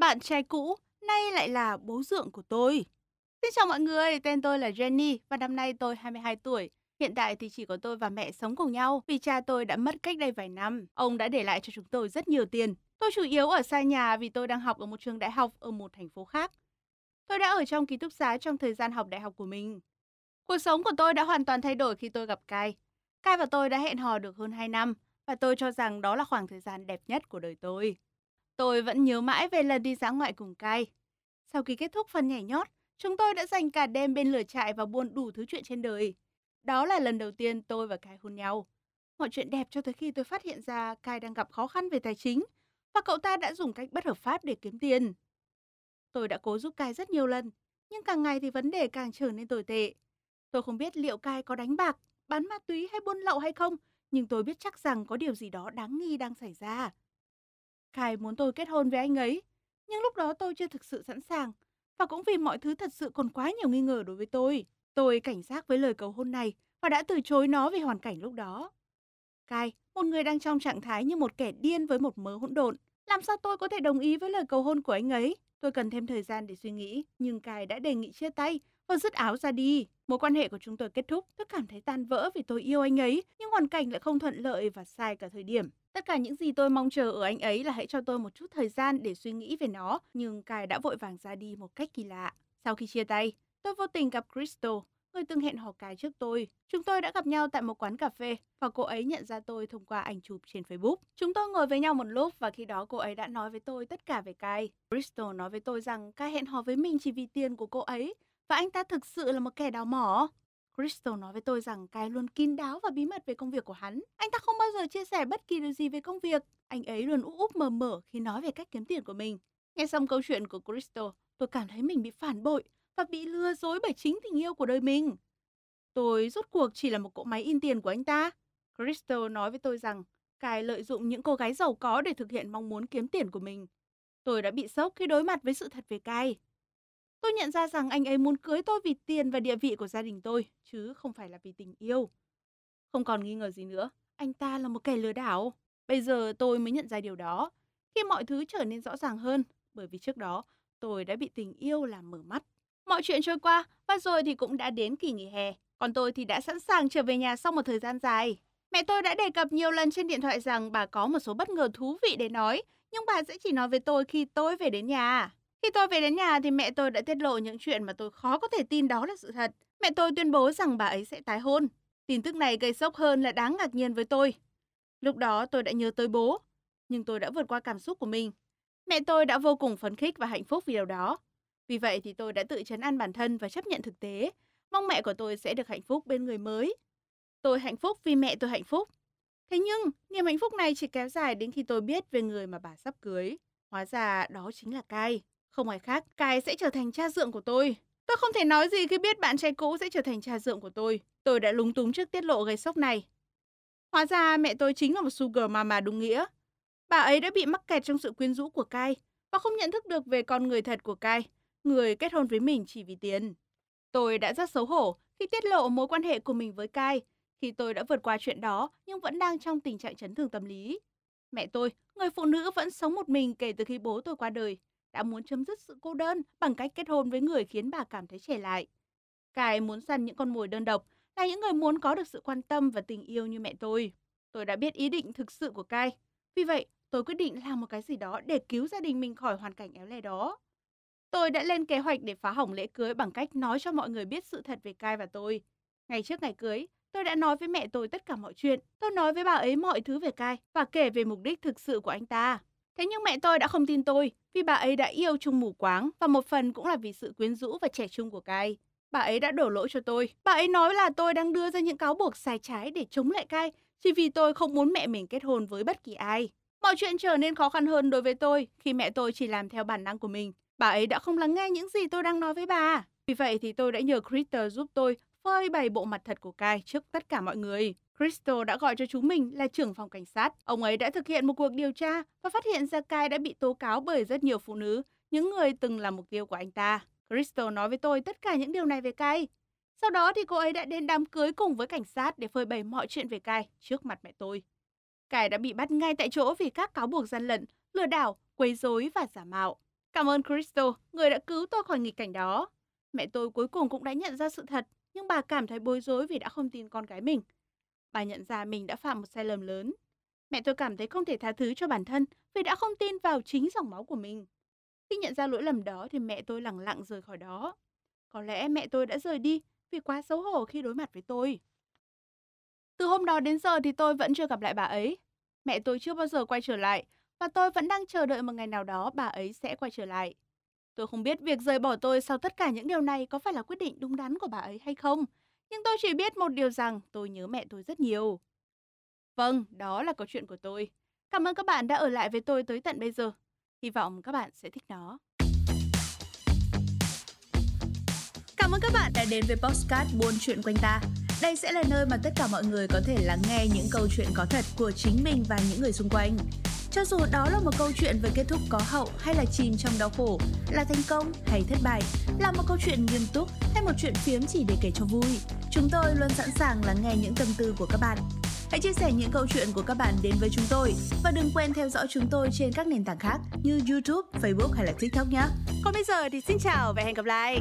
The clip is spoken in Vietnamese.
Bạn trai cũ nay lại là bố dượng của tôi. Xin chào mọi người, tên tôi là Jenny và năm nay tôi 22 tuổi. Hiện tại thì chỉ có tôi và mẹ sống cùng nhau vì cha tôi đã mất cách đây vài năm. Ông đã để lại cho chúng tôi rất nhiều tiền. Tôi chủ yếu ở xa nhà vì tôi đang học ở một trường đại học ở một thành phố khác. Tôi đã ở trong ký túc xá trong thời gian học đại học của mình. Cuộc sống của tôi đã hoàn toàn thay đổi khi tôi gặp Kai. Kai và tôi đã hẹn hò được hơn 2 năm và tôi cho rằng đó là khoảng thời gian đẹp nhất của đời tôi. Tôi vẫn nhớ mãi về lần đi dã ngoại cùng Kai. Sau khi kết thúc phần nhảy nhót, chúng tôi đã dành cả đêm bên lửa trại và buôn đủ thứ chuyện trên đời. Đó là lần đầu tiên tôi và Kai hôn nhau. Mọi chuyện đẹp cho tới khi tôi phát hiện ra Kai đang gặp khó khăn về tài chính và cậu ta đã dùng cách bất hợp pháp để kiếm tiền. Tôi đã cố giúp Kai rất nhiều lần, nhưng càng ngày thì vấn đề càng trở nên tồi tệ. Tôi không biết liệu Kai có đánh bạc, bán ma túy hay buôn lậu hay không, nhưng tôi biết chắc rằng có điều gì đó đáng nghi đang xảy ra. Khai muốn tôi kết hôn với anh ấy, nhưng lúc đó tôi chưa thực sự sẵn sàng. Và cũng vì mọi thứ thật sự còn quá nhiều nghi ngờ đối với tôi. Tôi cảnh giác với lời cầu hôn này và đã từ chối nó vì hoàn cảnh lúc đó. Kai, một người đang trong trạng thái như một kẻ điên với một mớ hỗn độn. Làm sao tôi có thể đồng ý với lời cầu hôn của anh ấy? Tôi cần thêm thời gian để suy nghĩ, nhưng Kai đã đề nghị chia tay và dứt áo ra đi. Mối quan hệ của chúng tôi kết thúc, tôi cảm thấy tan vỡ vì tôi yêu anh ấy, nhưng hoàn cảnh lại không thuận lợi và sai cả thời điểm. Tất cả những gì tôi mong chờ ở anh ấy là hãy cho tôi một chút thời gian để suy nghĩ về nó, nhưng Kai đã vội vàng ra đi một cách kỳ lạ. Sau khi chia tay, tôi vô tình gặp Crystal, người từng hẹn hò Kai trước tôi. Chúng tôi đã gặp nhau tại một quán cà phê và cô ấy nhận ra tôi thông qua ảnh chụp trên Facebook. Chúng tôi ngồi với nhau một lúc và khi đó cô ấy đã nói với tôi tất cả về Kai. Crystal nói với tôi rằng Kai hẹn hò với mình chỉ vì tiền của cô ấy và anh ta thực sự là một kẻ đào mỏ. Crystal nói với tôi rằng Kai luôn kín đáo và bí mật về công việc của hắn. Anh ta không bao giờ chia sẻ bất kỳ điều gì về công việc. Anh ấy luôn úp úp mờ mờ khi nói về cách kiếm tiền của mình. Nghe xong câu chuyện của Crystal, tôi cảm thấy mình bị phản bội và bị lừa dối bởi chính tình yêu của đời mình. Tôi rốt cuộc chỉ là một cỗ máy in tiền của anh ta. Crystal nói với tôi rằng Kai lợi dụng những cô gái giàu có để thực hiện mong muốn kiếm tiền của mình. Tôi đã bị sốc khi đối mặt với sự thật về Kai. Tôi nhận ra rằng anh ấy muốn cưới tôi vì tiền và địa vị của gia đình tôi, chứ không phải là vì tình yêu. Không còn nghi ngờ gì nữa, anh ta là một kẻ lừa đảo. Bây giờ tôi mới nhận ra điều đó, khi mọi thứ trở nên rõ ràng hơn, bởi vì trước đó tôi đã bị tình yêu làm mở mắt. Mọi chuyện trôi qua, và rồi thì cũng đã đến kỳ nghỉ hè. Còn tôi thì đã sẵn sàng trở về nhà sau một thời gian dài. Mẹ tôi đã đề cập nhiều lần trên điện thoại rằng bà có một số bất ngờ thú vị để nói, nhưng bà sẽ chỉ nói với tôi khi tôi về đến nhà. Khi tôi về đến nhà thì mẹ tôi đã tiết lộ những chuyện mà tôi khó có thể tin đó là sự thật. Mẹ tôi tuyên bố rằng bà ấy sẽ tái hôn. Tin tức này gây sốc hơn là đáng ngạc nhiên với tôi. Lúc đó tôi đã nhớ tới bố, nhưng tôi đã vượt qua cảm xúc của mình. Mẹ tôi đã vô cùng phấn khích và hạnh phúc vì điều đó. Vì vậy thì tôi đã tự chấn an bản thân và chấp nhận thực tế, mong mẹ của tôi sẽ được hạnh phúc bên người mới. Tôi hạnh phúc vì mẹ tôi hạnh phúc. Thế nhưng, niềm hạnh phúc này chỉ kéo dài đến khi tôi biết về người mà bà sắp cưới. Hóa ra đó chính là Cai. Không ai khác, Cai sẽ trở thành cha dượng của tôi. Tôi không thể nói gì khi biết bạn trai cũ sẽ trở thành cha dượng của tôi. Tôi đã lúng túng trước tiết lộ gây sốc này. Hóa ra mẹ tôi chính là một sugar mama đúng nghĩa. Bà ấy đã bị mắc kẹt trong sự quyến rũ của Cai và không nhận thức được về con người thật của Cai, người kết hôn với mình chỉ vì tiền. Tôi đã rất xấu hổ khi tiết lộ mối quan hệ của mình với Cai, khi tôi đã vượt qua chuyện đó nhưng vẫn đang trong tình trạng chấn thương tâm lý. Mẹ tôi, người phụ nữ vẫn sống một mình kể từ khi bố tôi qua đời, đã muốn chấm dứt sự cô đơn bằng cách kết hôn với người khiến bà cảm thấy trẻ lại. Cai muốn săn những con mồi đơn độc là những người muốn có được sự quan tâm và tình yêu như mẹ tôi. Tôi đã biết ý định thực sự của Cai. Vì vậy, tôi quyết định làm một cái gì đó để cứu gia đình mình khỏi hoàn cảnh éo le đó. Tôi đã lên kế hoạch để phá hỏng lễ cưới bằng cách nói cho mọi người biết sự thật về Kai và tôi. Ngày trước ngày cưới, tôi đã nói với mẹ tôi tất cả mọi chuyện. Tôi nói với bà ấy mọi thứ về Kai và kể về mục đích thực sự của anh ta. Thế nhưng mẹ tôi đã không tin tôi vì bà ấy đã yêu chung mù quáng và một phần cũng là vì sự quyến rũ và trẻ trung của Cai. Bà ấy đã đổ lỗi cho tôi. Bà ấy nói là tôi đang đưa ra những cáo buộc sai trái để chống lại cai, chỉ vì tôi không muốn mẹ mình kết hôn với bất kỳ ai. Mọi chuyện trở nên khó khăn hơn đối với tôi khi mẹ tôi chỉ làm theo bản năng của mình. Bà ấy đã không lắng nghe những gì tôi đang nói với bà. Vì vậy thì tôi đã nhờ Critter giúp tôi phơi bày bộ mặt thật của Kai trước tất cả mọi người. Crystal đã gọi cho chú mình là trưởng phòng cảnh sát. Ông ấy đã thực hiện một cuộc điều tra và phát hiện ra Kai đã bị tố cáo bởi rất nhiều phụ nữ, những người từng là mục tiêu của anh ta. Crystal nói với tôi tất cả những điều này về Kai. Sau đó thì cô ấy đã đến đám cưới cùng với cảnh sát để phơi bày mọi chuyện về Kai trước mặt mẹ tôi. Kai đã bị bắt ngay tại chỗ vì các cáo buộc gian lận, lừa đảo, quấy rối và giả mạo. Cảm ơn Crystal, người đã cứu tôi khỏi nghịch cảnh đó. Mẹ tôi cuối cùng cũng đã nhận ra sự thật, nhưng bà cảm thấy bối rối vì đã không tin con gái mình. Bà nhận ra mình đã phạm một sai lầm lớn. Mẹ tôi cảm thấy không thể tha thứ cho bản thân vì đã không tin vào chính dòng máu của mình. Khi nhận ra lỗi lầm đó thì mẹ tôi lặng lặng rời khỏi đó. Có lẽ mẹ tôi đã rời đi vì quá xấu hổ khi đối mặt với tôi. Từ hôm đó đến giờ thì tôi vẫn chưa gặp lại bà ấy. Mẹ tôi chưa bao giờ quay trở lại và tôi vẫn đang chờ đợi một ngày nào đó bà ấy sẽ quay trở lại. Tôi không biết việc rời bỏ tôi sau tất cả những điều này có phải là quyết định đúng đắn của bà ấy hay không, nhưng tôi chỉ biết một điều rằng tôi nhớ mẹ tôi rất nhiều. Vâng, đó là câu chuyện của tôi. Cảm ơn các bạn đã ở lại với tôi tới tận bây giờ. Hy vọng các bạn sẽ thích nó. Cảm ơn các bạn đã đến với Postcard Buôn Chuyện Quanh Ta. Đây sẽ là nơi mà tất cả mọi người có thể lắng nghe những câu chuyện có thật của chính mình và những người xung quanh. Cho dù đó là một câu chuyện về kết thúc có hậu hay là chìm trong đau khổ, là thành công hay thất bại, là một câu chuyện nghiêm túc hay một chuyện phiếm chỉ để kể cho vui, chúng tôi luôn sẵn sàng lắng nghe những tâm tư của các bạn. Hãy chia sẻ những câu chuyện của các bạn đến với chúng tôi và đừng quên theo dõi chúng tôi trên các nền tảng khác như YouTube, Facebook hay là TikTok nhé. Còn bây giờ thì xin chào và hẹn gặp lại.